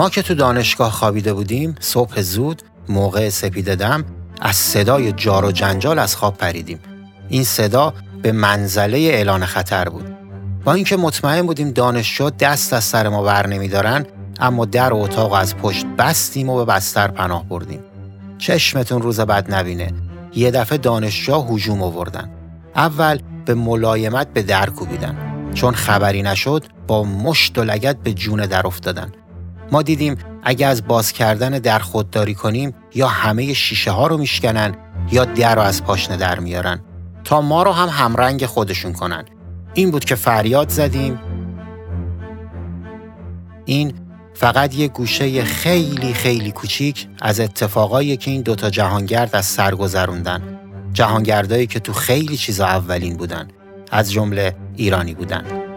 ما که تو دانشگاه خوابیده بودیم صبح زود موقع سپیده دم از صدای جار و جنجال از خواب پریدیم. این صدا به منزله اعلان خطر بود. با اینکه مطمئن بودیم دانشجو دست از سر ما بر نمیدارن اما در اتاق از پشت بستیم و به بستر پناه بردیم. چشمتون روز بد نبینه. یه دفعه دانشجو هجوم آوردن. اول به ملایمت به در کوبیدن. چون خبری نشد با مشت و لگت به جون در افتادن. ما دیدیم اگه از باز کردن در خودداری کنیم یا همه شیشه ها رو میشکنن یا در رو از پاشنه در میارن. تا ما رو هم همرنگ خودشون کنن. این بود که فریاد زدیم. این فقط یه گوشه خیلی خیلی کوچیک از اتفاقایی که این دوتا جهانگرد از سر گذروندن. جهانگردایی که تو خیلی چیزا اولین بودن. از جمله ایرانی بودن.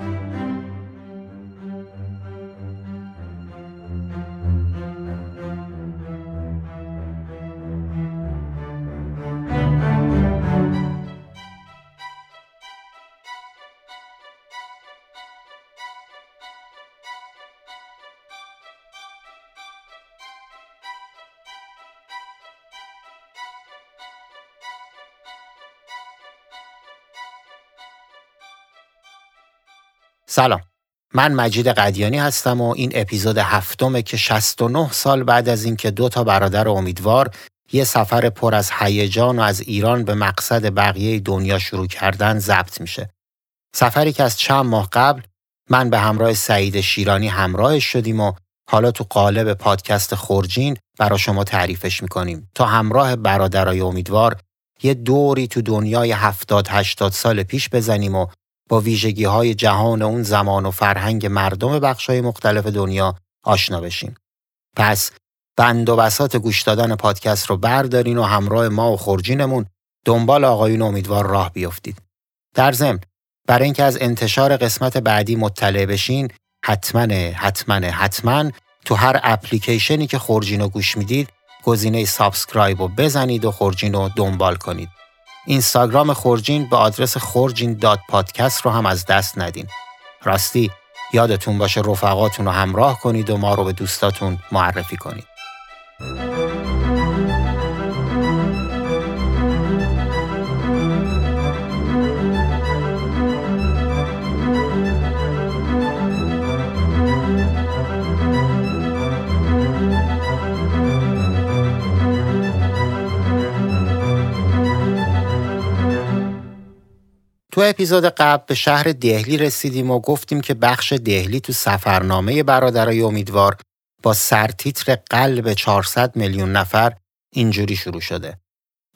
سلام من مجید قدیانی هستم و این اپیزود هفتمه که 69 سال بعد از اینکه دو تا برادر امیدوار یه سفر پر از هیجان و از ایران به مقصد بقیه دنیا شروع کردن ضبط میشه. سفری که از چند ماه قبل من به همراه سعید شیرانی همراهش شدیم و حالا تو قالب پادکست خورجین برا شما تعریفش می‌کنیم تا همراه برادرای امیدوار یه دوری تو دنیای هفتاد هشتاد سال پیش بزنیم و با ویژگی های جهان اون زمان و فرهنگ مردم بخش های مختلف دنیا آشنا بشیم. پس بند و بساط گوش دادن پادکست رو بردارین و همراه ما و خورجینمون دنبال آقایون امیدوار راه بیفتید. در ضمن برای اینکه از انتشار قسمت بعدی مطلع بشین حتما حتما حتما تو هر اپلیکیشنی که خورجین رو گوش می‌دید گزینه subscribe رو بزنید و خورجین رو دنبال کنید. اینستاگرام خورجین به آدرس خورجین دات پادکست رو هم از دست ندین. راستی یادتون باشه رفقاتون رو همراه کنید و ما رو به دوستاتون معرفی کنید. تو اپیزود قبل به شهر دهلی رسیدیم و گفتیم که بخش دهلی تو سفرنامه برادرای امیدوار با سرتیتر قلب 400 میلیون نفر اینجوری شروع شده.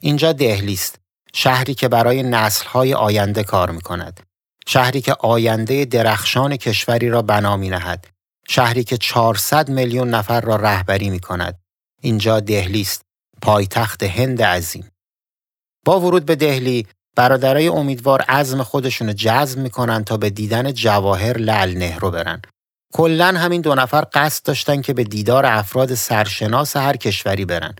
اینجا دهلی است. شهری که برای نسلهای آینده کار می کند. شهری که آینده درخشان کشوری را بنا می نهد. شهری که 400 میلیون نفر را رهبری می کند. اینجا دهلی است. پایتخت هند عظیم. با ورود به دهلی برادرای امیدوار عزم خودشونو جذب می‌کنن تا به دیدن جواهر لال نهرو برن. کلا همین دو نفر قصد داشتن که به دیدار افراد سرشناس هر کشوری برن.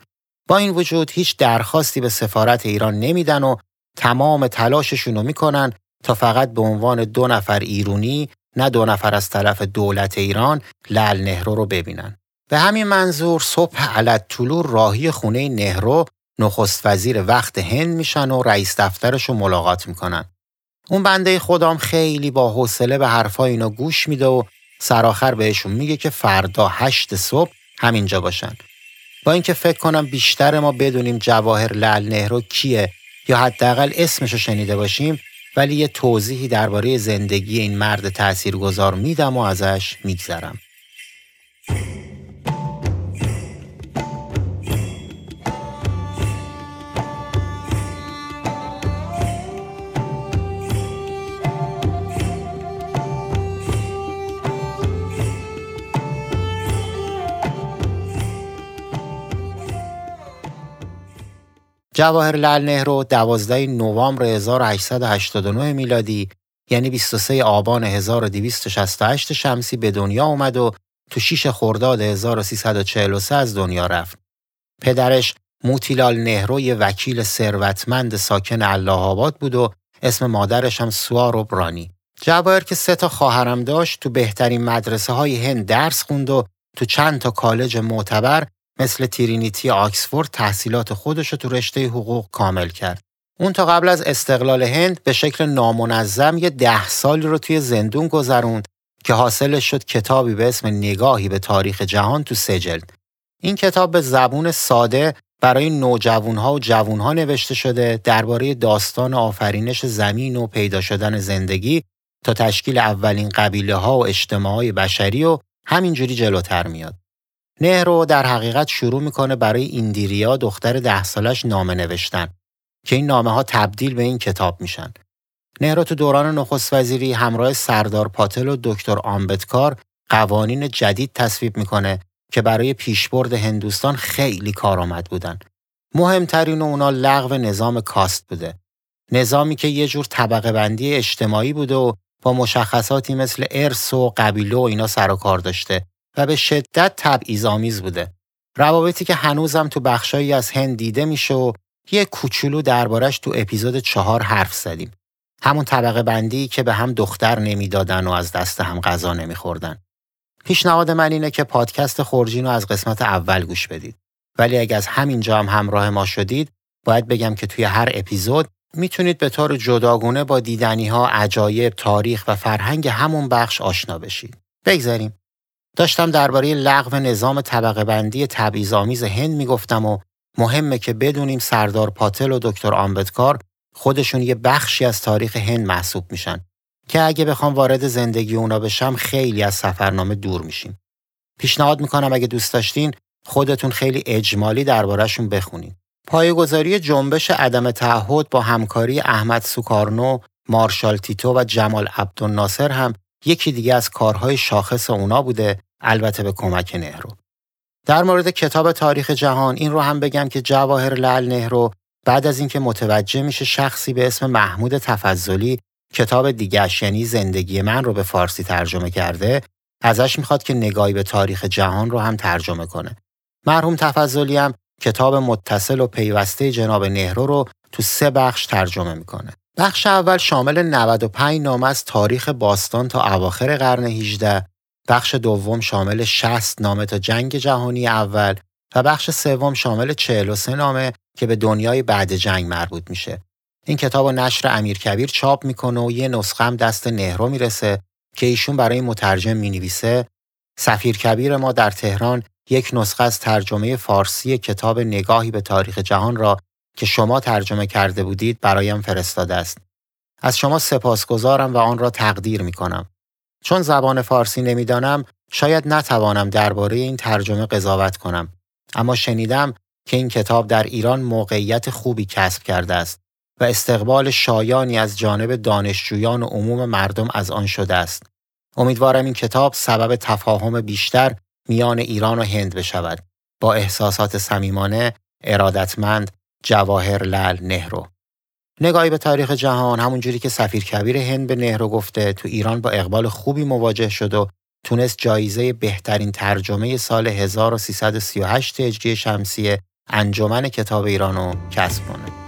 با این وجود هیچ درخواستی به سفارت ایران نمیدن و تمام تلاششون رو می‌کنن تا فقط به عنوان دو نفر ایرونی نه دو نفر از طرف دولت ایران لال نهرو رو ببینن. به همین منظور صبح علت طلوع راهی خونه نهرو نخست وزیر وقت هند میشن و رئیس دفترش رو ملاقات می‌کنن. اون بنده خودم خیلی با حوصله به حرفای اینا گوش میده و سرآخر بهشون میگه که فردا هشت صبح همینجا باشن. با اینکه فکر کنم بیشتر ما بدونیم جواهر لال نهرو کیه یا حداقل اسمش رو شنیده باشیم ولی یه توضیحی درباره زندگی این مرد تاثیرگذار میدم و ازش میگذرم. جواهر لال نهرو 12 نوامبر 1889 میلادی یعنی 23 آبان 1268 شمسی به دنیا اومد و تو 6 خرداد 1343 از دنیا رفت. پدرش موتیلال نهرو یه وکیل ثروتمند ساکن الله آباد بود و اسم مادرش هم سوارو برانی. جواهر که سه تا خواهرم داشت تو بهترین مدرسه های هند درس خوند و تو چند تا کالج معتبر مثل ترینیتی آکسفورد تحصیلات خودش رو تو رشته حقوق کامل کرد. اون تا قبل از استقلال هند به شکل نامنظم یه ده سالی رو توی زندون گذروند که حاصلش شد کتابی به اسم نگاهی به تاریخ جهان تو سه جلد. این کتاب به زبون ساده برای نوجوانها و جوانها نوشته شده درباره داستان آفرینش زمین و پیدا شدن زندگی تا تشکیل اولین قبیله ها و اجتماعای بشری و همینجوری جلوتر میاد. نهرو در حقیقت شروع می‌کنه برای ایندیریا دختر ده سالش نامه نوشتن که این نامه ها تبدیل به این کتاب میشن. نهرو تو دوران نخست وزیری همراه سردار پاتل و دکتر آمبتکار قوانین جدید تصویب می‌کنه که برای پیشبرد هندوستان خیلی کارآمد بودن. مهمترین اونا لغو نظام کاست بوده. نظامی که یه جور طبقه بندی اجتماعی بوده و با مشخصاتی مثل ارث و قبیله و اینا سر و کار داشته و به شدت تبعیض‌آمیز بوده. روابطی که هنوزم تو بخشایی از هند دیده میشه و یه کوچولو دربارش تو اپیزود چهار حرف زدیم. همون طبقه بندی که به هم دختر نمی‌دادن و از دست هم غذا نمیخوردن. پیشنهاد من اینه که پادکست خورجین رو از قسمت اول گوش بدید. ولی اگه از همینجا هم همراه ما شدید، باید بگم که توی هر اپیزود می‌تونید به طور جداگونه با دیدنی ها، عجایب، تاریخ و فرهنگ همون بخش آشنا بشید. بگذاریم. داشتم درباره لغو نظام طبقه بندی تبعیض‌آمیز هند می‌گفتم و مهمه که بدونیم سردار پاتل و دکتر آمبدکار خودشون یه بخشی از تاریخ هند محسوب میشن که اگه بخوام وارد زندگی اونا بشم خیلی از سفرنامه دور میشیم. پیشنهاد می‌کنم اگه دوست داشتین خودتون خیلی اجمالی دربارهشون بخونید. پایگذاری جنبش عدم تعهد با همکاری احمد سوکارنو، مارشال تیتو و جمال عبدالناصر هم یکی دیگه از کارهای شاخص اونا بوده البته به کمک نهرو. در مورد کتاب تاریخ جهان این رو هم بگم که جواهر لال نهرو بعد از اینکه متوجه میشه شخصی به اسم محمود تفضلی کتاب دیگرش یعنی زندگی من رو به فارسی ترجمه کرده ازش می‌خواد که نگاهی به تاریخ جهان رو هم ترجمه کنه. مرحوم تفضلی هم کتاب متصل و پیوسته جناب نهرو رو تو سه بخش ترجمه می‌کنه. بخش اول شامل 95 نامه از تاریخ باستان تا اواخر قرن 18 بخش دوم شامل 60 نامه تا جنگ جهانی اول و بخش سوم شامل 43 نامه که به دنیای بعد جنگ مربوط میشه. این کتاب و نشر امیرکبیر چاپ می‌کنه و یه نسخه هم دست نهرو می‌رسه که ایشون برای مترجم می‌نویسه سفیر کبیر ما در تهران یک نسخه از ترجمه فارسی کتاب نگاهی به تاریخ جهان را که شما ترجمه کرده بودید برایم فرستاده است. از شما سپاسگزارم و آن را تقدیر می کنم. چون زبان فارسی نمی‌دانم شاید نتوانم درباره این ترجمه قضاوت کنم اما شنیدم که این کتاب در ایران موقعیت خوبی کسب کرده است و استقبال شایانی از جانب دانشجویان و عموم مردم از آن شده است. امیدوارم این کتاب سبب تفاهم بیشتر میان ایران و هند بشود. با احساسات صمیمانه، ارادتمند، جواهر لال نهرو نگاهی به تاریخ جهان همونجوری که سفیر کبیر هند به نهرو گفته تو ایران با اقبال خوبی مواجه شد و تونست جایزه بهترین ترجمه سال 1338 هجری شمسی انجمن کتاب ایران رو کسب کنه.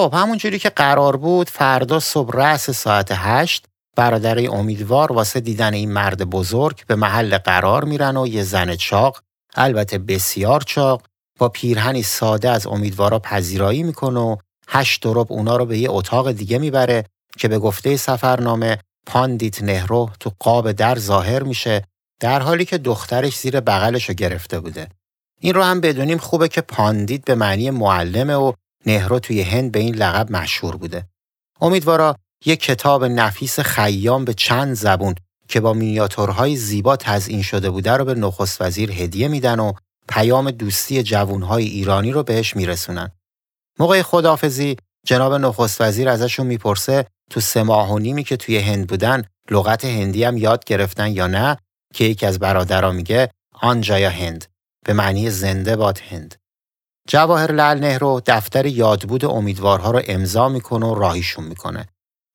خب همونجوری که قرار بود فردا صبح رأس ساعت هشت برادرای امیدوار واسه دیدن این مرد بزرگ به محل قرار میرن و یه زن چاق البته بسیار چاق با پیرهنی ساده از امیدوارا پذیرایی می‌کنه و هشت درب اونا رو به یه اتاق دیگه می‌بره که به گفته سفرنامه پاندیت نهرو تو قاب در ظاهر میشه در حالی که دخترش زیر بغلش رو گرفته بوده. این رو هم بدونیم خوبه که پاندیت به معنی معلمه و نهرو توی هند به این لقب مشهور بوده. امیدوارا یک کتاب نفیس خیام به چند زبون که با مینیاتورهای زیبا تزئین شده بوده رو به نخست وزیر هدیه میدن و پیام دوستی جوونهای ایرانی رو بهش میرسونن. موقع خدافزی جناب نخست وزیر ازشون می‌پرسه تو سه ماه و نیمی که توی هند بودن لغت هندی هم یاد گرفتن یا نه که یکی از برادرها میگه آنجایا هند به معنی زنده باد هند. جواهر لال نهرو دفتر یادبود امیدوارها رو امضا می‌کنه و راهیشون می‌کنه.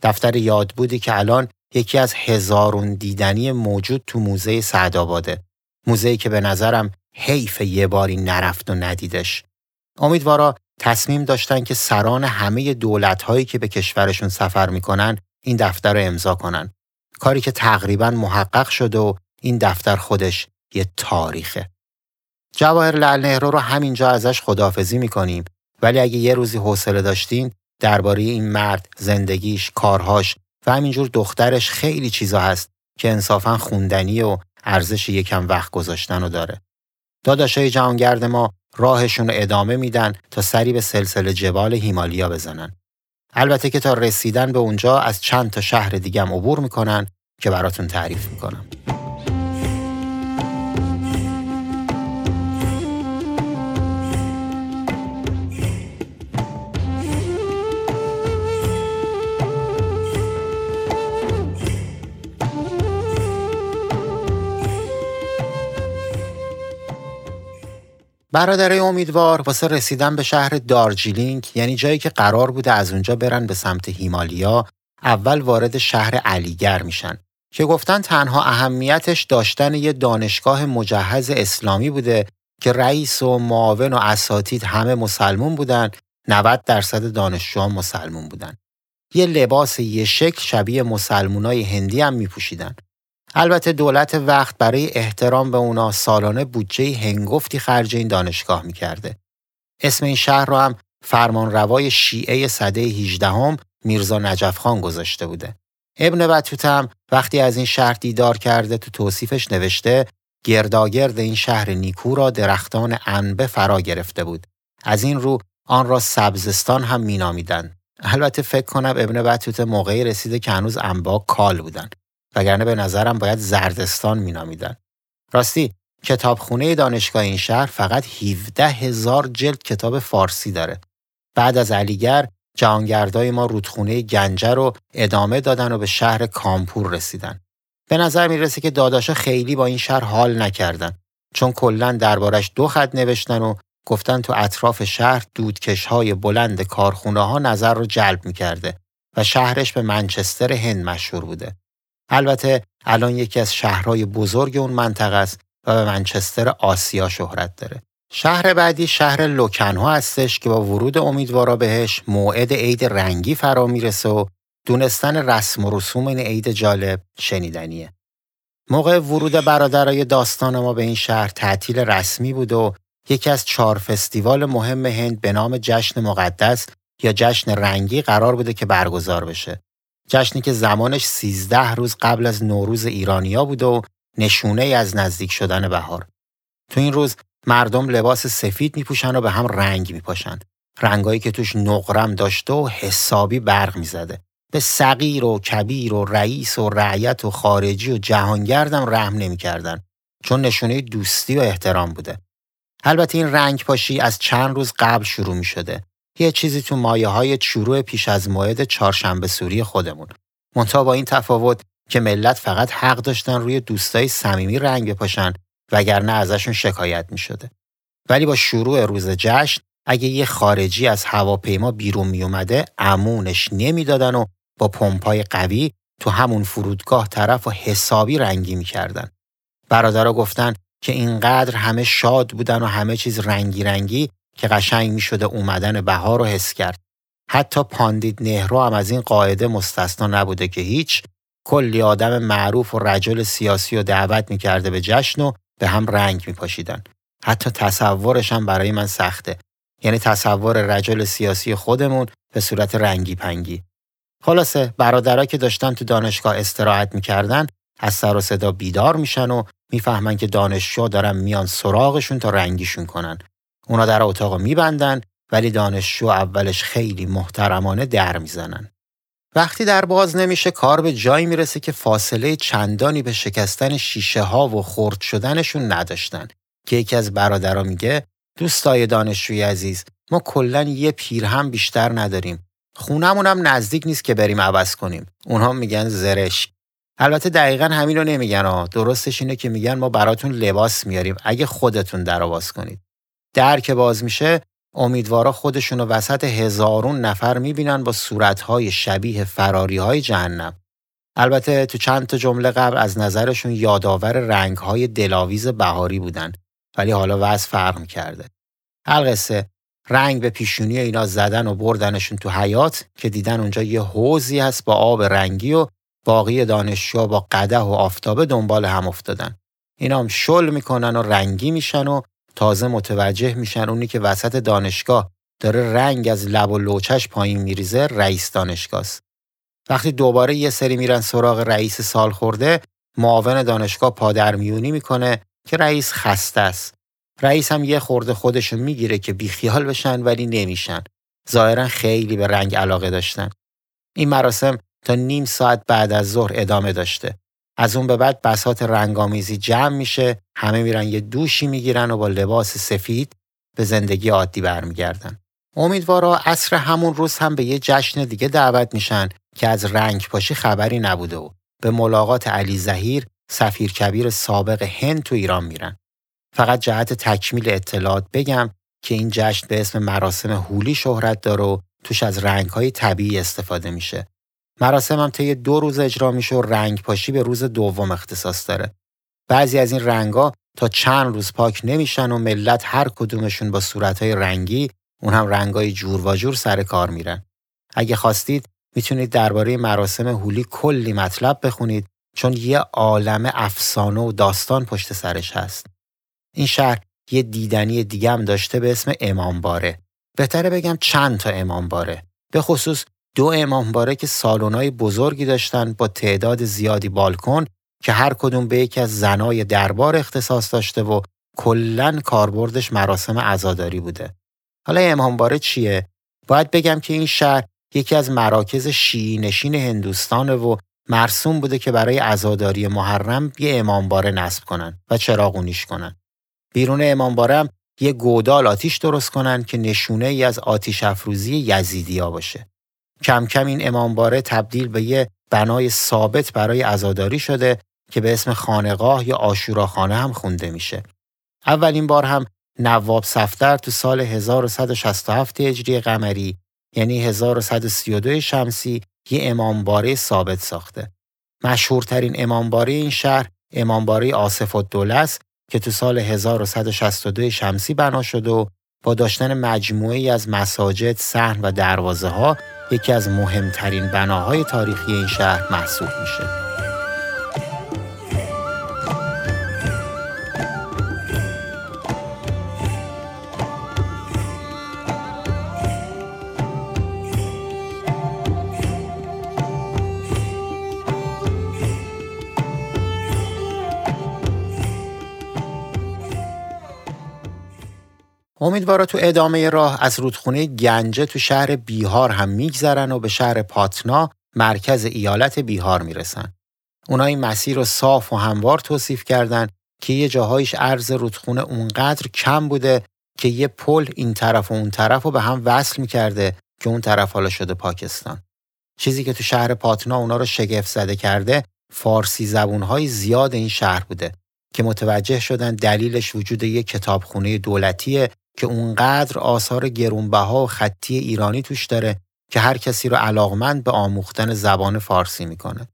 دفتر یادبودی که الان یکی از هزارون دیدنی موجود تو موزه سعدآباده. موزه‌ای که به نظرم حیف یه باری نرفت و ندیدش. امیدوارا تصمیم داشتن که سران همه دولت‌هایی که به کشورشون سفر می‌کنن این دفتر رو امضا کنن. کاری که تقریبا محقق شده و این دفتر خودش یه تاریخه. جواهر لال نهرو رو همینجا ازش خدافزی می‌کنیم ولی اگه یه روزی حوصله داشتین درباره این مرد، زندگیش، کارهاش و همینجور دخترش خیلی چیزا هست که انصافا خوندنی و ارزش یکم وقت گذاشتن رو داره. داداشای جهانگرد ما راهشون رو ادامه میدن تا سری به سلسله جبال هیمالیا بزنن. البته که تا رسیدن به اونجا از چند تا شهر دیگم عبور می‌کنن که براتون تعریف می‌کنم. برادرای امیدوار واسه رسیدن به شهر دارجیلینگ یعنی جایی که قرار بوده از اونجا برن به سمت هیمالیا اول وارد شهر علیگر میشن. که گفتن تنها اهمیتش داشتن یه دانشگاه مجهز اسلامی بوده که رئیس و معاون و اساتید همه مسلمون بودن 90 درصد دانشجوها مسلمون بودن. یه لباس یه شکل شبیه مسلمونای هندی هم میپوشیدن. البته دولت وقت برای احترام به اونا سالانه بودجه هنگفتی خرج این دانشگاه می‌کرده. اسم این شهر رو هم فرمانروای شیعه صده 18 هم میرزا نجف خان گذاشته بوده. ابن بطوت هم وقتی از این شهر دیدار کرده تو توصیفش نوشته گرداگرد این شهر نیکو را درختان انبه فرا گرفته بود. از این رو آن را سبزستان هم مینامیدند. البته فکر کنم ابن بطوت موقعی رسیده که هنوز انبا کال بودن. وگرنه به نظرم باید زردستان مینامیدن. راستی کتابخونه دانشگاه این شهر فقط 17 هزار جلد کتاب فارسی داره. بعد از علیگر جهانگردای ما رودخونه گنجه رو ادامه دادن و به شهر کامپور رسیدن. به نظر می‌رسه که داداشا خیلی با این شهر حال نکردن چون کلا دربارش دو خط نوشتن و گفتن تو اطراف شهر دودکش های بلند کارخونه ها نظر رو جلب می‌کرده و شهرش به منچستر هند مشهور بوده. البته الان یکی از شهرهای بزرگ اون منطقه است و به منچستر آسیا شهرت داره. شهر بعدی شهر لوکنها هستش که با ورود امیدوارا بهش موعد عید رنگی فرا می‌رسه و دونستن رسم و رسوم این عید جالب شنیدنیه. موقع ورود برادرای داستان ما به این شهر تعطیل رسمی بود و یکی از چهار فستیوال مهم هند به نام جشن مقدس یا جشن رنگی قرار بوده که برگزار بشه. جشنی که زمانش 13 روز قبل از نوروز ایرانیا بود و نشونه از نزدیک شدن بهار. تو این روز مردم لباس سفید میپوشن و به هم رنگ میپاشن. رنگایی که توش نقرم داشته و حسابی برق می‌زده. به صغیر و کبیر و رئیس و رعیت و خارجی و جهانگردم رحم نمی‌کردن چون نشونه دوستی و احترام بوده. البته این رنگ پاشی از چند روز قبل شروع می شده. یه چیزی تو مایه های شروع پیش از موعد چهارشنبه سوری خودمون. منتها با این تفاوت که ملت فقط حق داشتن روی دوستای صمیمی رنگ بپاشن وگرنه ازشون شکایت می شده. ولی با شروع روز جشن اگه یه خارجی از هواپیما بیرون می اومده امونش نمی‌دادن و با پمپای قوی تو همون فرودگاه طرف و حسابی رنگی می‌کردن. برادرها گفتن که اینقدر همه شاد بودن و همه چیز رنگی رنگی که قشنگ می شده اومدن بهار رو حس کرد. حتی پاندید نهرو هم از این قاعده مستثنا نبوده که هیچ کلی آدم معروف و رجل سیاسی رو دعوت می‌کرده به جشن و به هم رنگ میپاشیدن. حتی تصورش هم برای من سخته. یعنی تصور رجل سیاسی خودمون به صورت رنگی پنگی. خلاصه برادرها که داشتن تو دانشگاه استراحت می‌کردن از سر و صدا بیدار میشن و می‌فهمن که دانشجو دارن میان سراغشون تا رنگیشون کنن اونا در اتاق میبندن ولی دانشجو اولش خیلی محترمانه در می‌زنن. وقتی در باز نمیشه کار به جایی می‌رسه که فاصله چندانی به شکستن شیشه ها و خرد شدنشون نداشتن. که یکی از برادرها میگه دوستای دانشجوی عزیز ما کلا یه پیرهم بیشتر نداریم. خونمون هم نزدیک نیست که بریم عوض کنیم. اونها میگن زرش البته دقیقا همین رو نمیگن ها. درستش اینه که میگن ما براتون لباس میاریم. اگه خودتون در کنید. در که باز میشه امیدوارا خودشون وسط هزارون نفر می‌بینن با صورتهای شبیه فراری های جهنم. البته تو چند تا جمله قبل از نظرشون یادآور رنگهای دلاویز بهاری بودن ولی حالا وضع فرق کرده. القصه رنگ به پیشونی اینا زدن و بردنشون تو حیات که دیدن اونجا یه حوزی هست با آب رنگی و باقی دانشجوها با قده و آفتابه دنبال هم افتادن. اینا هم شل می‌کنن و رنگی میشن و تازه متوجه میشن اونی که وسط دانشگاه داره رنگ از لب و لوچش پایین میریزه رئیس دانشگاهست. وقتی دوباره یه سری میرن سراغ رئیس سال خورده معاون دانشگاه پادرمیونی می‌کنه که رئیس خسته است. رئیس هم یه خورده خودشو می‌گیره که بیخیال بشن ولی نمیشن. ظاهرا خیلی به رنگ علاقه داشتن. این مراسم تا نیم ساعت بعد از ظهر ادامه داشته. از اون به بعد بسات رنگامیزی جمع میشه، همه میرن یه دوشی می‌گیرن و با لباس سفید به زندگی عادی برمیگردن. امیدوارا عصر همون روز هم به یه جشن دیگه دعوت میشن که از رنگ پاشی خبری نبوده و به ملاقات علی زهیر سفیر کبیر سابق هند تو ایران میرن. فقط جهت تکمیل اطلاعات بگم که این جشن به اسم مراسم هولی شهرت داره و توش از رنگهای طبیعی استفاده میشه. مراسم هم طی دو روز اجرا میشه و رنگ پاشی به روز دوم اختصاص داره. بعضی از این رنگا تا چند روز پاک نمیشن و ملت هر کدومشون با صورتهای رنگی اون هم رنگای جور و جور سر کار میرن. اگه خواستید می‌تونید درباره مراسم هولی کلی مطلب بخونید چون یه عالم افسانه و داستان پشت سرش هست. این شهر یه دیدنی دیگه هم داشته به اسم امامباره. بهتره بگم چند تا امامباره. به خصوص دو امامباره که سالونای بزرگی داشتن با تعداد زیادی بالکن که هر کدوم به یکی از زنای دربار اختصاص داشته و کلا کاربردش مراسم عزاداری بوده. حالا امامباره چیه؟ باید بگم که این شهر یکی از مراکز شیعی نشین هندوستانه و مرسوم بوده که برای عزاداری محرم یه امامباره نصب کنن و چراغونیش کنن. بیرون امامباره هم یه گودال آتیش درست کنن که نشونه ای از آتیش افروزی یزیدیا باشه. کم کم این امامباره تبدیل به یه بنای ثابت برای عزاداری شده که به اسم خانقاه یا آشوراخانه هم خونده میشه. اولین بار هم نواب صفدر تو سال 1167 هجری قمری یعنی 1132 شمسی یه امامباره ثابت ساخته. مشهورترین امامباره این شهر امامباره آصف الدوله است که تو سال 1162 شمسی بنا شده و با داشتن مجموعی از مساجد، صحن و دروازه ها یکی از مهمترین بناهای تاریخی این شهر محسوب میشه. امیدوارا تو ادامه راه از رودخونه گنجه تو شهر بیهار هم میگذرن و به شهر پاتنا مرکز ایالت بیهار می‌رسن. اونا این مسیر رو صاف و هموار توصیف کردن که یه جاهایش عرض رودخونه اونقدر کم بوده که یه پل این طرف و اون طرف رو به هم وصل می‌کرده که اون طرف حالا شده پاکستان. چیزی که تو شهر پاتنا اونا رو شگفت زده کرده فارسی زبونهای زیاد این شهر بوده که متوجه شدن دلیلش وجود یک کتابخونه دولتیه که اونقدر آثار گرونبها و خطی ایرانی توش داره که هر کسی رو علاقمند به آموختن زبان فارسی می‌کنه.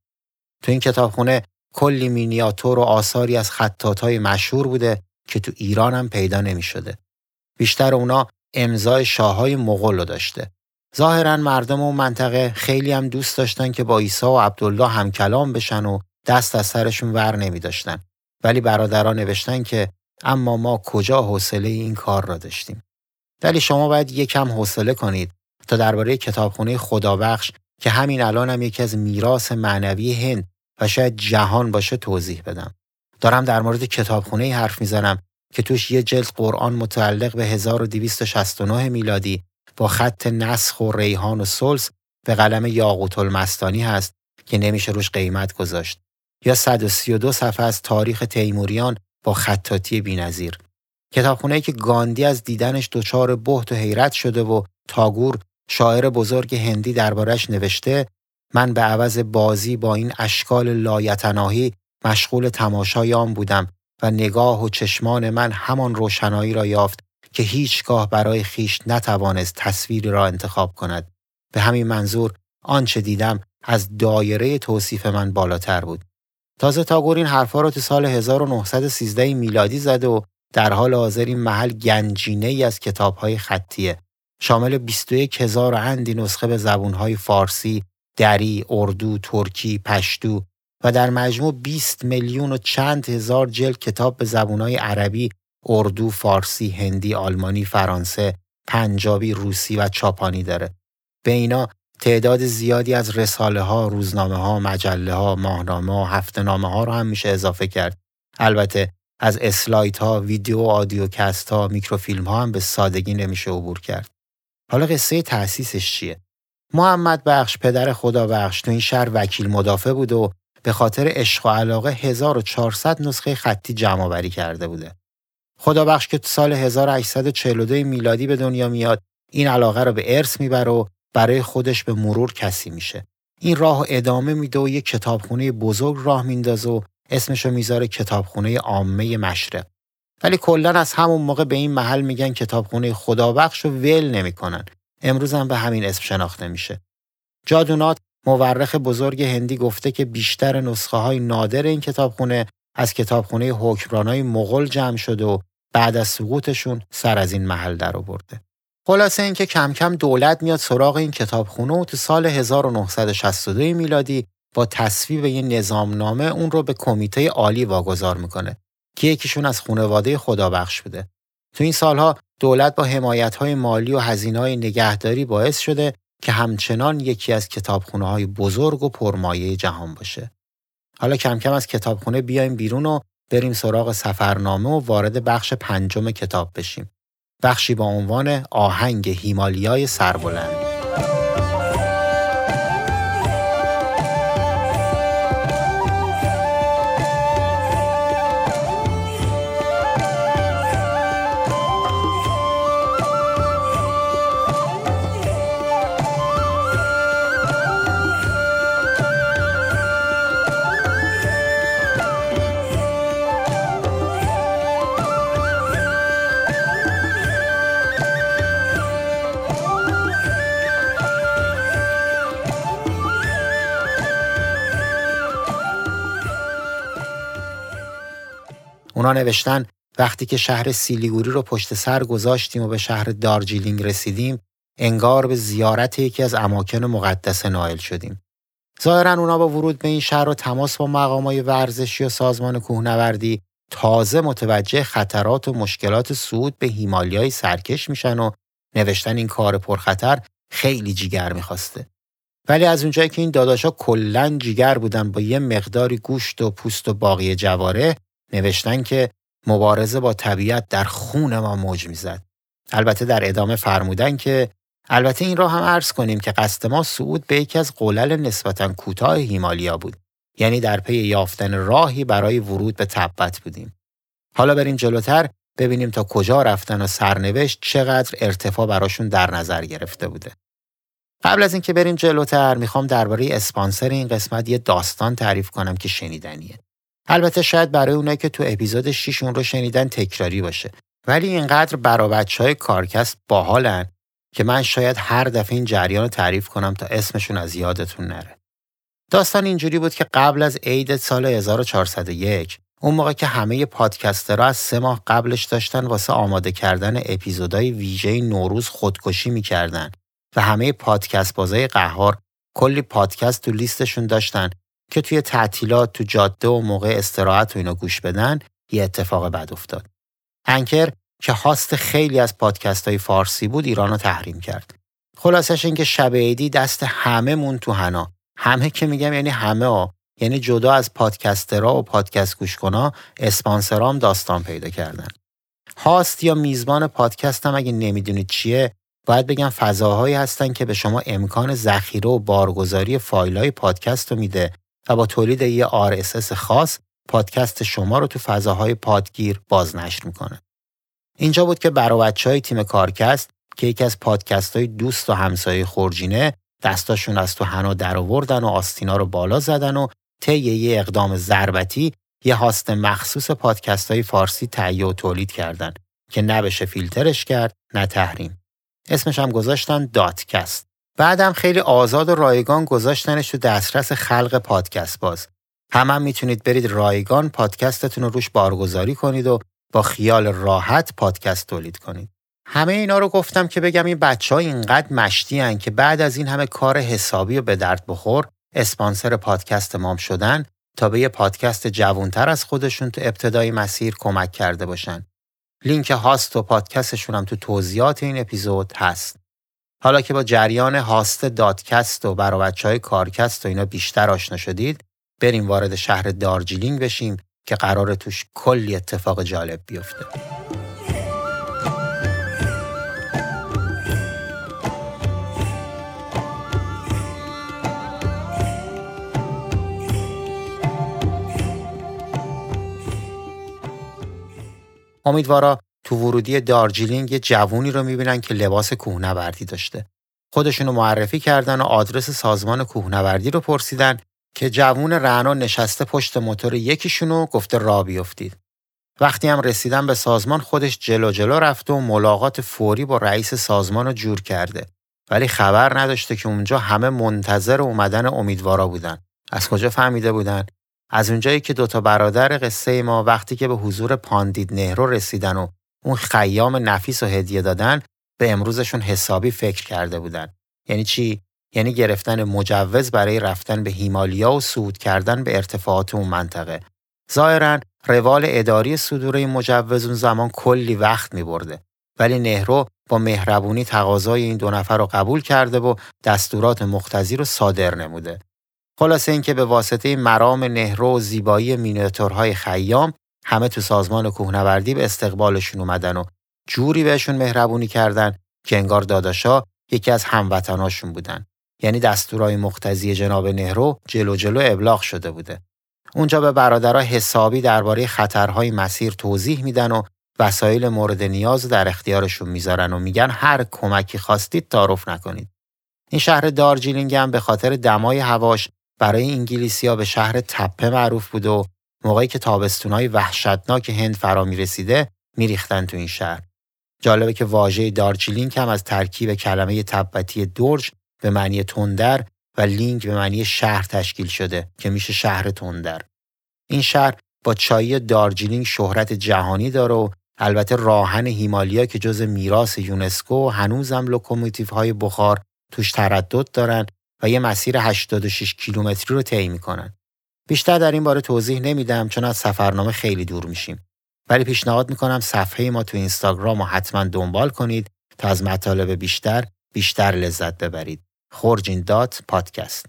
تو این کتابخونه کلی مینیاتور و آثاری از خطاطهای مشهور بوده که تو ایران هم پیدا نمی شده. بیشتر اونا امضای شاههای مغول رو داشته. ظاهرا مردم اون منطقه خیلی هم دوست داشتن که با عیسی و عبدالله هم کلام بشن و دست از سرشون ور نمی داشتن. ولی برادران نوشتن که اما ما کجا حوصله این کار را داشتیم؟ ولی شما باید یکم حوصله کنید تا درباره کتابخونه خدابخش که همین الان هم یکی از میراث معنوی هند و شاید جهان باشه توضیح بدم. دارم در مورد کتابخونه حرف می‌زنم که توش یه جلد قرآن متعلق به 1269 میلادی با خط نسخ و ریحان و سلس به قلم یاقوت المستانی هست که نمیشه روش قیمت گذاشت. یا 132 صفحه از تاریخ تیموریان با خطاطی بینظیر کتابخونه که گاندی از دیدنش دچار بهت و حیرت شده و تاگور شاعر بزرگ هندی دربارش نوشته من به عوض بازی با این اشکال لایتناهی مشغول تماشای آن بودم و نگاه و چشمان من همان روشنایی را یافت که هیچگاه برای خیش نتوانست تصویری را انتخاب کند. به همین منظور آنچه دیدم از دایره توصیف من بالاتر بود. تازه تاگور این حرفها را تو سال 1913 میلادی زده و در حال حاضر این محل گنجینه ای از کتاب های خطیه شامل 21 هزار اندی نسخه به زبونهای فارسی، دری، اردو، ترکی، پشتو و در مجموع 20 میلیون و چند هزار جلد کتاب به زبونهای عربی، اردو، فارسی، هندی، آلمانی، فرانسه، پنجابی، روسی و جاپانی داره. به اینا تعداد زیادی از رساله ها، روزنامه ها، مجله ها، ماهنامه ها، هفته نامه ها رو هم میشه اضافه کرد. البته از اسلاید ها، video audio cassette ها، میکروفیلم ها هم به سادگی نمیشه عبور کرد. حالا قصه تأسیسش چیه؟ محمد بخش پدر خدا بخش تو این شهر وکیل مدافع بود و به خاطر عشق و علاقه 1400 نسخه خطی جمع آوری کرده بوده. خدا بخش که سال 1842 میلادی به دنیا میاد این علاقه رو به ارث می‌بره و برای خودش به مرور کسی میشه. این راه ادامه میده و یه کتابخونه بزرگ راه میندازه و اسمشو می‌ذاره کتابخونه عامه مشرق. ولی کلا از همون موقع به این محل میگن کتابخونه خدابخش و ول نمی‌کنن. امروز هم به همین اسم شناخته میشه. جادونات مورخ بزرگ هندی گفته که بیشتر نسخه های نادر این کتابخونه از کتابخونه حکمرانای مغول جمع شده و بعد از سقوطشون سر از این محل در آورده. خلاصه اینکه کم کم دولت میاد سراغ این کتابخونه و تو سال 1962 میلادی با تصویب یه نظامنامه اون رو به کمیته عالی واگذار می‌کنه که یکیشون از خانواده خدابخش بوده. تو این سالها دولت با حمایت‌های مالی و هزینه‌های نگهداری باعث شده که همچنان یکی از کتابخونه های بزرگ و پرمایه جهان باشه. حالا کم کم از کتابخونه بیایم بیرون و بریم سراغ سفرنامه و وارد بخش پنجم کتاب بشیم. بخشی با عنوان آهنگ هیمالیای سربلند. نوشتن وقتی که شهر سیلیگوری رو پشت سر گذاشتیم و به شهر دارجیلینگ رسیدیم انگار به زیارت یکی از اماکن مقدس نائل شدیم. ظاهرا اونا با ورود به این شهر و تماس با مقامای ورزشی و سازمان کوهنوردی تازه متوجه خطرات و مشکلات صعود به هیمالیای سرکش میشن و نوشتن این کار پرخطر خیلی جیگر می‌خواسته. ولی از اونجایی که این داداشا کلا جیگر بودن با یه مقداری گوشت و پوست و باقی جواره نوشتن که مبارزه با طبیعت در خون ما موج می‌زد. البته در ادامه فرمودن که البته این را هم عرض کنیم که قصد ما صعود به یکی از قلل نسبتا کوتاه هیمالیا بود. یعنی در پی یافتن راهی برای ورود به تبت بودیم. حالا بریم جلوتر ببینیم تا کجا رفتن و سرنوشت چقدر ارتفاع براشون در نظر گرفته بوده. قبل از اینکه بریم جلوتر می‌خوام درباره اسپانسر این قسمت یه داستان تعریف کنم که شنیدنیه. البته شاید برای اونایی که تو اپیزود 6 اون رو شنیدن تکراری باشه ولی اینقدر برا بچه های کارکست باحالن که من شاید هر دفعه این جریان رو تعریف کنم تا اسمشون از یادتون نره. داستان اینجوری بود که قبل از عید سال 1401 اون موقع که همه پادکسترها از سه ماه قبلش داشتن واسه آماده کردن اپیزودهای ویژه نوروز خودکشی می‌کردن و همه پادکست بازای قهار کلی پادکست تو لیستشون داشتن که توی تعطیلات تو جاده و موقع استراحت و اینا گوش بدن یه اتفاق بد افتاد. انکر که هاست خیلی از پادکست های فارسی بود ایرانو تحریم کرد. خلاصش این که شب عیدی دست همه مون تو هنا. همه که میگم یعنی همه ها. یعنی جدا از پادکسترها و پادکست گوشکنا اسپانسرام داستان پیدا کردن. هاست یا میزبان پادکست هم اگه نمی‌دونید چیه باید بگم فضاهایی هستن که به شما امکان ذخیره و بارگذاری فایل های پادکست رو میده و با تولید یه RSS خاص پادکست شما رو تو فضاهای پادگیر بازنشر می‌کنه. اینجا بود که برای بچه های تیم کارکست که یکی از پادکست های دوست و همسایه خورجینه دستاشون از تو هنا در آوردن و آستینا رو بالا زدن و طی یه اقدام ضربتی یه هاست مخصوص پادکست های فارسی تهیه و تولید کردن که نه بشه فیلترش کرد نه تحریم. اسمش هم گذاشتن داتکست. بعدم خیلی آزاد و رایگان گذاشتنش تو دسترس خلق پادکست باز. هم, هم می‌تونید برید رایگان پادکستتون رو روش بارگذاری کنید و با خیال راحت پادکست تولید کنید. همه اینا رو گفتم که بگم این بچه ها اینقدر مشتی که بعد از این همه کار حسابی و به درد بخور اسپانسر پادکست مام شدن تا به یه پادکست جوانتر از خودشون تو ابتدای مسیر کمک کرده باشن. لینک هاست و پادکستشون هم تو توضیحات این اپیزود هست. حالا که با جریان هاست دادکست و برا بچه های کارکست و اینا بیشتر آشنا شدید بریم وارد شهر دارجیلینگ بشیم که قرار توش کلی اتفاق جالب بیفته. امیدوارا تو ورودی دارجیلینگ یه جوونی رو می‌بینن که لباس کوهنوردی داشته. خودشونو معرفی کردن و آدرس سازمان کوهنوردی رو پرسیدن که جوون رعنا نشسته پشت موتور یکیشونو گفته را بیفتید. وقتی هم رسیدن به سازمان خودش جلو جلو رفته و ملاقات فوری با رئیس سازمان رو جور کرده. ولی خبر نداشته که اونجا همه منتظر اومدن امیدوارا بودن. از کجا فهمیده بودن؟ از اونجایی که دوتا برادر قصه ما وقتی که به حضور پاندید نهرو رسیدن و اون خیام نفیس و هدیه دادن به امروزشون حسابی فکر کرده بودن. یعنی چی؟ یعنی گرفتن مجوز برای رفتن به هیمالیا و صعود کردن به ارتفاعات اون منطقه. ظاهرا روال اداری صدور مجوز اون زمان کلی وقت می برده. ولی نهرو با مهربونی تقاضای این دو نفر رو قبول کرده و دستورات مختزی رو صادر نموده. خلاصه اینکه به واسطه مرام نهرو و زیبایی مینیاتورهای خیام همه تو سازمان کوهنوردی به استقبالشون اومدن و جوری بهشون مهربونی کردن که انگار داداشا یکی از هموطناشون بودن. یعنی دستورای مختزی جناب نهرو جلو جلو ابلاغ شده بوده. اونجا به برادرها حسابی درباره خطرهای مسیر توضیح میدن و وسایل مورد نیاز در اختیارشون می‌ذارن و میگن هر کمکی خواستید تعارف نکنید. این شهر دارجیلینگ هم به خاطر دمای هواش برای انگلیسیا به شهر تپه معروف بود و موقعی که تابستونای وحشتناک هند فرا می رسیده میریختن تو این شهر. جالبه که واژه دارجیلینگ هم از ترکیب کلمه تبتی دورج به معنی تندر و لینگ به معنی شهر تشکیل شده که میشه شهر تندر. این شهر با چایی دارجیلینگ شهرت جهانی داره و البته راه‌آهن هیمالیا که جز میراث یونسکو هنوزم لوکوموتیو های بخار توش تردد دارن و یه مسیر 86 کیلومتری رو طی می‌کنن. بیشتر در این باره توضیح نمیدم چون از سفرنامه خیلی دور میشیم. ولی پیشنهاد می‌کنم صفحه ما تو اینستاگرام رو حتما دنبال کنید تا از مطالب بیشتر بیشتر لذت ببرید. خورجین دات پادکست.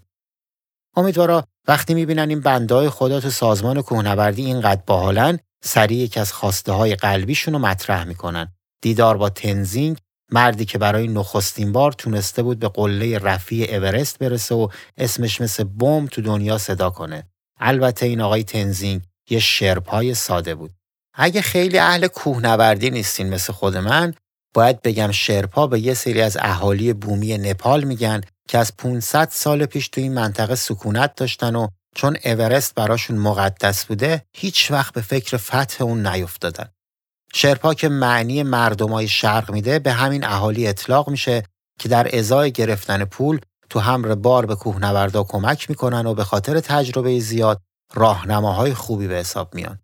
امیدوارا وقتی می‌بینن این بندهای خدا تو سازمان کوهنوردی اینقدر باحالن سریع یکی از خواسته های قلبیشون رو مطرح می‌کنن. دیدار با تنزینگ مردی که برای نخستین بار تونسته بود به قله رفیع اورست برسه و اسمش مثل بم تو دنیا صدا کنه. البته این آقای تنزینگ یه شرپای ساده بود. اگه خیلی اهل کوهنوردی نیستین مثل خود من، باید بگم شرپا به یه سری از اهالی بومی نپال میگن که از 500 سال پیش تو این منطقه سکونت داشتن و چون اورست براشون مقدس بوده هیچ وقت به فکر فتح اون نیفتادن. شرپا که معنی مردمای شرق میده به همین اهالی اطلاق میشه که در ازای گرفتن پول تو همر بار به کوهنوردا کمک می‌کنن و به خاطر تجربه زیاد راهنماهای خوبی به حساب میان.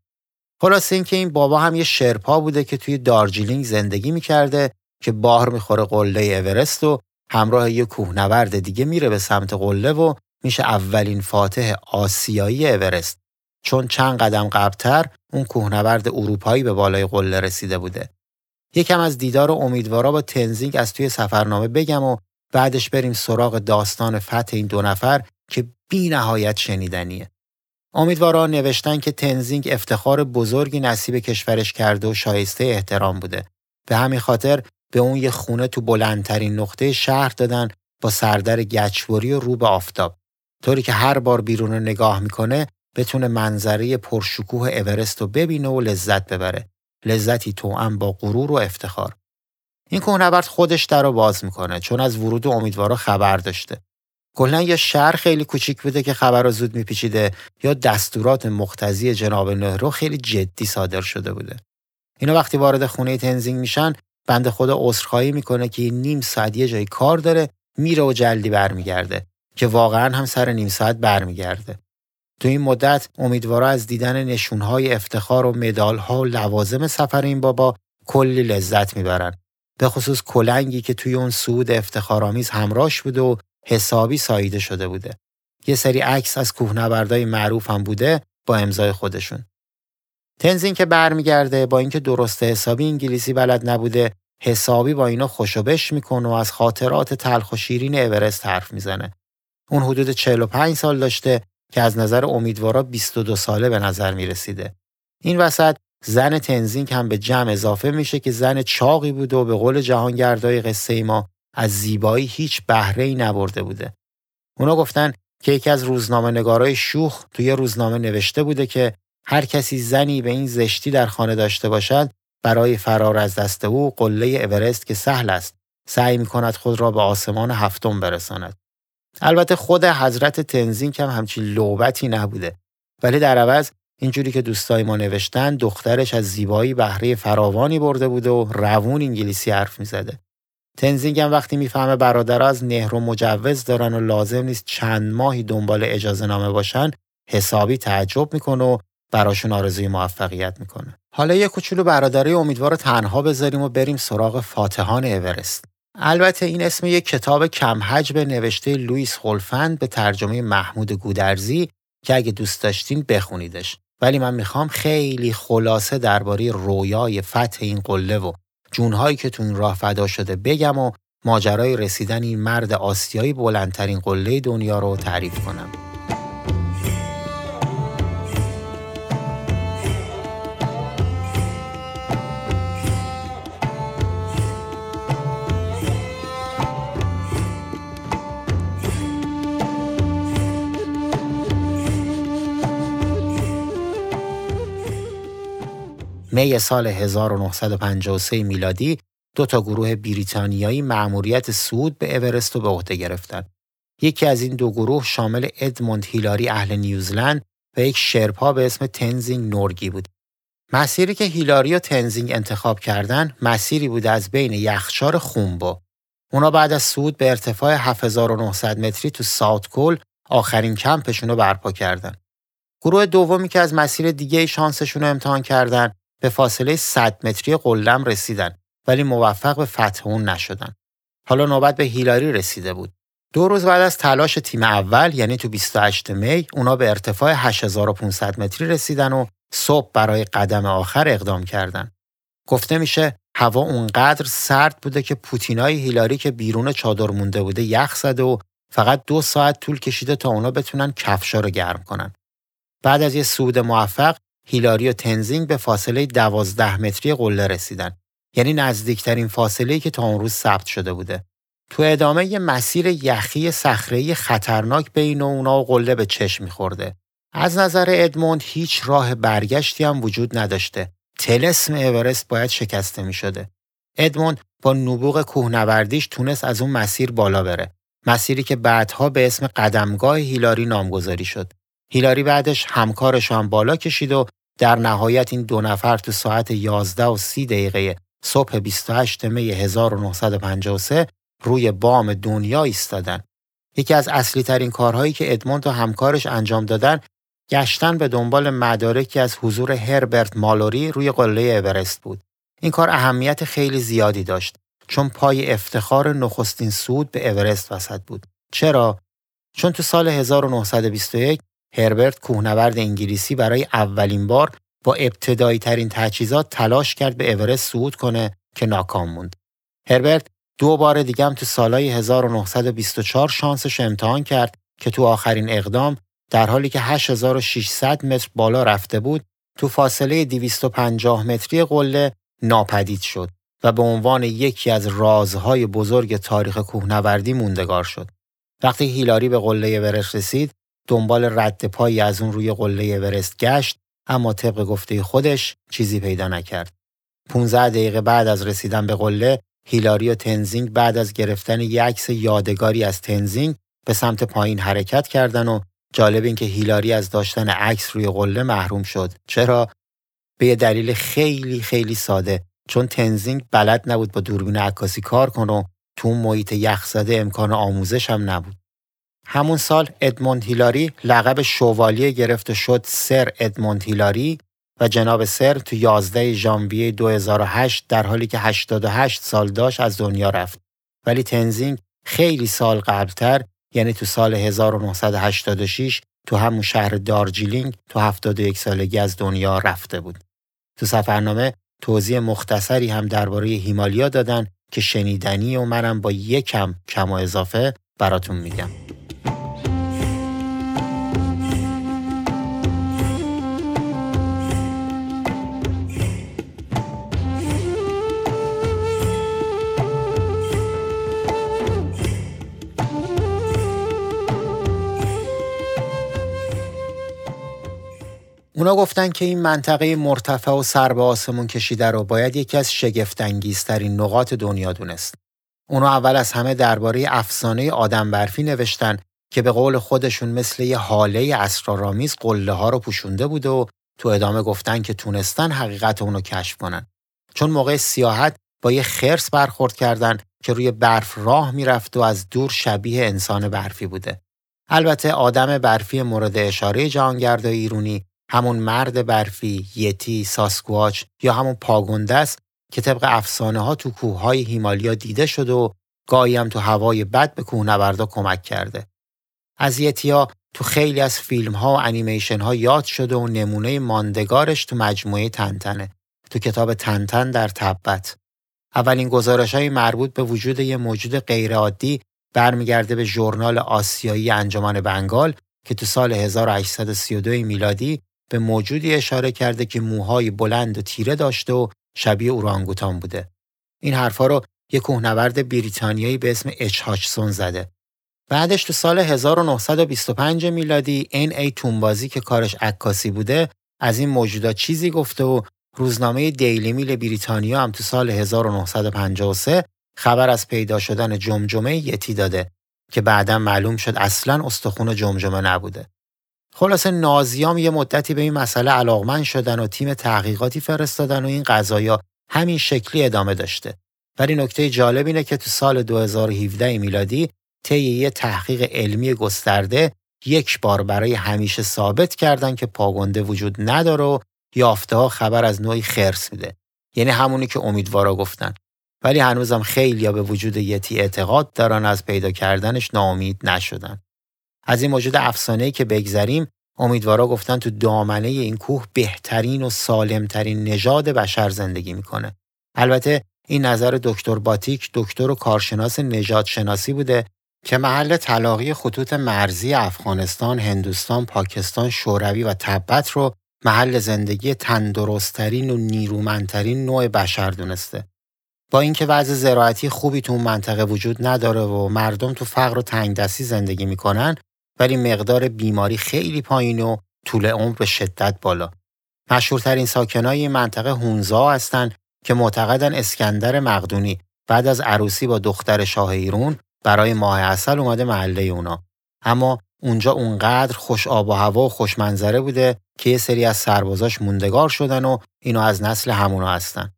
خلاصه اینکه این بابا هم یه شرپا بوده که توی دارجیلینگ زندگی می‌کرده که بار می‌خوره قله اورست و همراه یه کوهنورد دیگه میره به سمت قله و میشه اولین فاتح آسیایی اورست چون چند قدم قبلتر اون کوهنورد اروپایی به بالای قله رسیده بوده. یکم از دیدار امیدوارا با تنزینگ از توی سفرنامه بگم و بعدش بریم سراغ داستان فتح این دو نفر که بی نهایت شنیدنیه. امیدوارا نوشتن که تنزینگ افتخار بزرگی نصیب کشورش کرده و شایسته احترام بوده. به همین خاطر به اون یه خونه تو بلندترین نقطه شهر دادن با سردر گچوری و رو به آفتاب. طوری که هر بار بیرون رو نگاه می‌کنه بتونه منظره پرشکوه اورست رو ببینه و لذت ببره. لذتی توأم با غرور و افتخار. این کوهنورد خودش در رو باز می‌کنه چون از ورود امیدوارا خبر داشته. کلا یا شهر خیلی کوچیک بوده که خبر رو زود میپیچیده یا دستورات مختزی جناب نهرو خیلی جدی صادر شده بوده. اینا وقتی وارد خونه تنزینگ میشن بنده خدا عذرخواهی می‌کنه که نیم ساعت یه جای کار داره میره و جلدی برمیگرده که واقعا هم سر نیم ساعت برمیگرده تو این مدت امیدوارا از دیدن نشونهای افتخار و مدالها و لوازم سفر این بابا کلی لذت می‌برن به خصوص کلنگی که توی اون سود افتخارآمیز همراش بوده و حسابی ساییده شده بوده. یه سری عکس از کوهنوردای معروف هم بوده با امضای خودشون. تنزین که برمیگرده با اینکه درست حسابی انگلیسی بلد نبوده حسابی با اینا خوشوبش می‌کنه و از خاطرات تلخ و شیرین اورست حرف می‌زنه. اون حدود 45 سال داشته که از نظر امیدوارا 22 ساله به نظر می‌رسیده. این وسط زن تنزینگ هم به جمع اضافه میشه که زن چاقی بوده و به قول جهانگردای قصه ما از زیبایی هیچ بهره ای نبرده بوده. اونا گفتن که یکی از روزنامه نگارای شوخ توی روزنامه نوشته بوده که هر کسی زنی به این زشتی در خانه داشته باشد برای فرار از دست او قله اورست که سهل است سعی می کند خود را به آسمان هفتم برساند. البته خود حضرت تنزین هم همچین لوبتی نبوده ولی در عوض اینجوری که دوستای ما نوشتن دخترش از زیبایی بهره فراوانی برده بوده و روون انگلیسی حرف می‌زده. تنزینگ هم وقتی می‌فهمه برادرها از نهر و مجوز دارن و لازم نیست چند ماهی دنبال اجازه نامه باشن حسابی تعجب می‌کنه و براشون آرزوی موفقیت می‌کنه. حالا یه کوچولو برادری امیدوار تنها بذاریم و بریم سراغ فاتحان اورست. البته این اسم یک کتاب کم حجم نوشته لوئیس خولفند به ترجمه محمود گودرزی که اگه دوست داشتین بخونیدش. ولی من می‌خوام خیلی خلاصه درباره رویای فتح این قله و جونهایی که تو این راه فدا شده بگم و ماجرای رسیدن این مرد آسیایی بلندترین قله دنیا رو تعریف کنم. می سال 1953 میلادی دو تا گروه بریتانیایی مأموریت سود به اورست رو به عهده گرفتن. یکی از این دو گروه شامل ادموند هیلاری اهل نیوزلند و یک شرپا به اسم تنزینگ نورگی بود. مسیری که هیلاری و تنزینگ انتخاب کردن مسیری بود از بین یخچار خونبو. اونا بعد از سود به ارتفاع 7900 متری تو ساوت کول آخرین کمپشون رو برپا کردن. گروه دومی که از مسیر دیگه شانسشون رو امتحان کردن به فاصله 100 متری قلم رسیدن ولی موفق به فتح اون نشدن. حالا نوبت به هیلاری رسیده بود. دو روز بعد از تلاش تیم اول یعنی تو 28 می اونا به ارتفاع 8500 متری رسیدن و صبح برای قدم آخر اقدام کردند. گفته میشه هوا اونقدر سرد بوده که پوتینای هیلاری که بیرون چادر مونده بوده یخ زده و فقط دو ساعت طول کشیده تا اونا بتونن کفشا رو گرم کنن. بعد از یه سود موفق هیلاری و تنزینگ به فاصله 12 متری قله رسیدن. یعنی نزدیکترین فاصله که تا اون روز ثبت شده بوده. تو ادامه یه مسیر یخی صخره‌ای خطرناک بین اونا و قله به چشم میخورده. از نظر ادموند هیچ راه برگشتی هم وجود نداشته. تلسم اورست باید شکسته می شده. ادموند با نبوغ کوهنوردیش تونست از اون مسیر بالا بره. مسیری که بعدها به اسم قدمگاه هیلاری نامگذاری شد. هیلاری بعدش همکارش هم بالا کشید و در نهایت این دو نفر تو ساعت 11 و 30 دقیقه صبح 28 می 1953 روی بام دنیا ایستادن. یکی از اصلی ترین کارهایی که ادموند و همکارش انجام دادن گشتن به دنبال مدارکی از حضور هربرت مالوری روی قله اورست بود. این کار اهمیت خیلی زیادی داشت چون پای افتخار نخستین سود به اورست وسط بود. چرا؟ چون تو سال 1921 هربرت کوهنورد انگلیسی برای اولین بار با ابتدایی ترین تجهیزات تلاش کرد به اورست صعود کنه که ناکام موند. هربرت دو بار دیگه هم تو سالهای 1924 شانسش امتحان کرد که تو آخرین اقدام در حالی که 8600 متر بالا رفته بود تو فاصله 250 متری قله ناپدید شد و به عنوان یکی از رازهای بزرگ تاریخ کوهنوردی موندگار شد. وقتی هیلاری به قله اورست رسید دنبال رد پایی از اون روی قله اورست گشت اما طبق گفته خودش چیزی پیدا نکرد. 15 دقیقه بعد از رسیدن به قله هیلاری و تنزینگ بعد از گرفتن یک عکس یادگاری از تنزینگ به سمت پایین حرکت کردن و جالب این که هیلاری از داشتن عکس روی قله محروم شد. چرا؟ به یه دلیل خیلی خیلی ساده چون تنزینگ بلد نبود با دوربین عکاسی کار کنه و تو اون محیط یخزده امکان آموزش هم نبود. همون سال ادموند هیلاری لقب شوالیه گرفت و شد سر ادموند هیلاری و جناب سر تو 11 ژانویه 2008 در حالی که 88 سال داشت از دنیا رفت. ولی تنزینگ خیلی سال قبلتر یعنی تو سال 1986 تو همون شهر دارجیلینگ تو 71 سالگی از دنیا رفته بود. تو سفرنامه توضیح مختصری هم درباره هیمالیا دادن که شنیدنی و منم با یکم کم و اضافه براتون میگم. اونا گفتن که این منطقه مرتفع و سر به آسمون کشیده رو باید یکی از شگفتانگیزترین نقاط دنیا دونست. اونا اول از همه درباره افسانه آدم برفی نوشتن که به قول خودشون مثل یه حاله اسرارآمیز قله ها رو پوشونده بود و تو ادامه گفتن که تونستن حقیقت اونو کشف کنن. چون موقع سیاحت با یه خرس برخورد کردن که روی برف راه می‌رفت و از دور شبیه انسان برفی بوده. البته آدم برفی مورد اشاره جهانگرد ایرونی همون مرد برفی، یتی، ساسکواچ یا همون پاگونده است که طبق افسانه ها تو کوههای هیمالیا دیده شده و گاهی هم تو هوای بد به کوهنوردا کمک کرده. از یتیا تو خیلی از فیلم ها و انیمیشن ها یاد شده و نمونه ماندگارش تو مجموعه تنتنه. تو کتاب تنتن در تبت. اولین گزارش های مربوط به وجود یه موجود غیرعادی برمیگرده به ژورنال آسیایی انجمن بنگال که تو سال 1832 میلادی به موجودی اشاره کرده که موهای بلند و تیره داشته و شبیه اورانگوتان بوده. این حرفا رو یک کوهنورد بریتانیایی به اسم اچ هاچسون زده. بعدش تو سال 1925 میلادی این ای تونبازی که کارش عکاسی بوده از این موجودات چیزی گفته و روزنامه دیلی میل بریتانیا هم تو سال 1953 خبر از پیدا شدن جمجمه یتی داده که بعدا معلوم شد اصلا استخون جمجمه نبوده. خلاصه نازیام یه مدتی به این مسئله علاقمند شدن و تیم تحقیقاتی فرستادن و این قضایا همین شکلی ادامه داشته. ولی نکته جالب اینه که تو سال 2017 میلادی طی یه تحقیق علمی گسترده یک بار برای همیشه ثابت کردن که پاگنده وجود نداره و یافته ها خبر از نوعی خرس میده. یعنی همونی که امیدوارا گفتن. ولی هنوزم خیلی به وجود یتی اعتقاد دارن از پیدا کردنش ناامید نشدن. از این موجود افسانه‌ای که بگذریم امیدوارا گفتن تو دامنه این کوه بهترین و سالمترین نژاد بشر زندگی می‌کنه. البته این نظر دکتر باتیک دکتر و کارشناس نژاد شناسی بوده که محل تلاقی خطوط مرزی افغانستان، هندوستان، پاکستان، شوروی و تبت رو محل زندگی تندرستترین و نیرومندترین نوع بشر دونسته. با اینکه وضع زراعتی خوبی تو اون منطقه وجود نداره و مردم تو فقر و تنگدستی زندگی می‌کنن ولی مقدار بیماری خیلی پایین و طول عمر به شدت بالا. مشهورترین ساکنای منطقه هونزا هستند که معتقدن اسکندر مقدونی بعد از عروسی با دختر شاه ایرون برای ماه اصل اومده محله اونا. اما اونجا اونقدر خوش آب و هوا و خوش منظره بوده که یه سری از سربازاش موندگار شدن و اینو از نسل همونا هستن.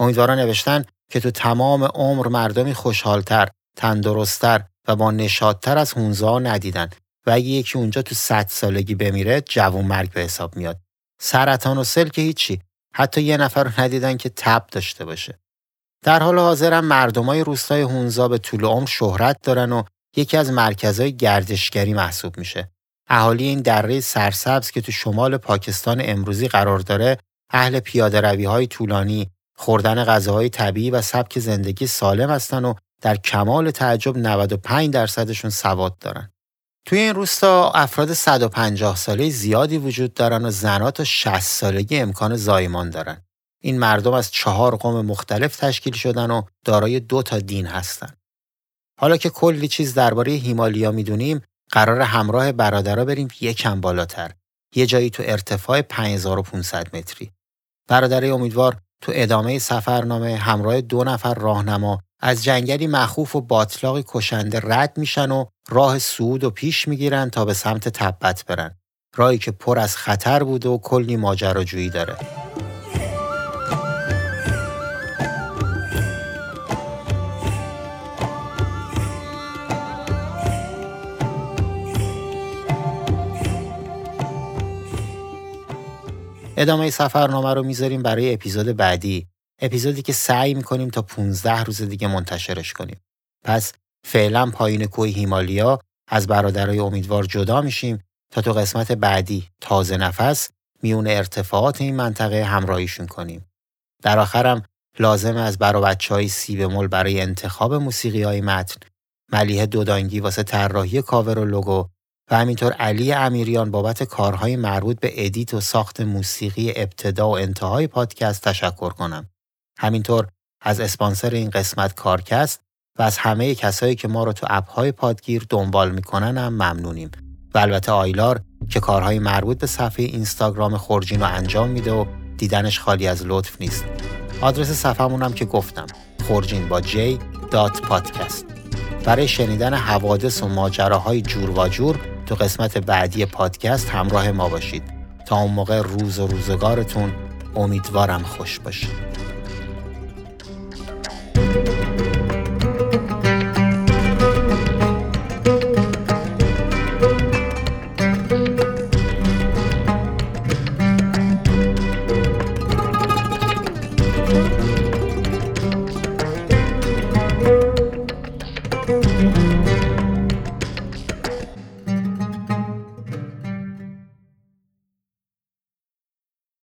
امیدواران نوشتن که تو تمام عمر مردمی خوشحالتر، تندرستتر و با نشادتر از هونزا ندیدن و اگه یکی اونجا تو صد سالگی بمیره جوون مرگ به حساب میاد. سرطان و سل که هیچی. حتی یه نفر رو ندیدن که تب داشته باشه. در حال حاضر هم مردمای روستای هونزا به طول عمر شهرت دارن و یکی از مرکزهای گردشگری محسوب میشه. اهالی این دره سرسبز که تو شمال پاکستان امروزی قرار داره اهل پیاده روی های طولانی خوردن غذاهای طبیعی و سبک زندگی سالم هستن و در کمال تعجب 95 درصدشون سواد دارن. توی این روستا افراد 150 ساله زیادی وجود دارن و زنها تا 60 سالگی امکان زایمان دارن. این مردم از چهار قوم مختلف تشکیل شدن و دارای دو تا دین هستن. حالا که کلی چیز درباره هیمالیا می‌دونیم، قرار همراه برادرها بریم یکم بالاتر. یه جایی تو ارتفاع 5500 متری. برادرای امیدوار تو ادامه سفرنامه همراه دو نفر راهنما از جنگلی مخوف و باطلاق کشنده رد میشن و راه سود و پیش می‌گیرن تا به سمت تبت برن. راهی که پر از خطر بود و کلی ماجراجویی داره. ادامه سفرنامه رو می‌ذاریم برای اپیزود بعدی اپیزودی که سعی می‌کنیم تا 15 روز دیگه منتشرش کنیم پس فعلا پایین کوه هیمالیا از برادرای امیدوار جدا میشیم تا تو قسمت بعدی تازه نفس میون ارتفاعات این منطقه همراهیشون کنیم. در آخرم لازم از برا بچه های مل برای انتخاب موسیقی های متن، ملیه دودانگی واسه طراحی کاور و لوگو و همینطور علی امیریان بابت کارهای مربوط به edit و ساخت موسیقی ابتدا و انتهای پادکست تشکر کنم. همینطور از اسپانسر این قسمت کارکست و از همه کسایی که ما رو تو app های پادگیر دنبال می‌کنن هم ممنونیم. و البته آیلار که کارهای مربوط به صفحه اینستاگرام خورجین رو انجام میده و دیدنش خالی از لطف نیست. آدرس صفحمون هم که گفتم خورجین با J دات پادکست. برای شنیدن حوادث و ماجراهای جور و جور تو قسمت بعدی پادکست همراه ما باشید تا اون موقع روز و روزگارتون امیدوارم خوش باشه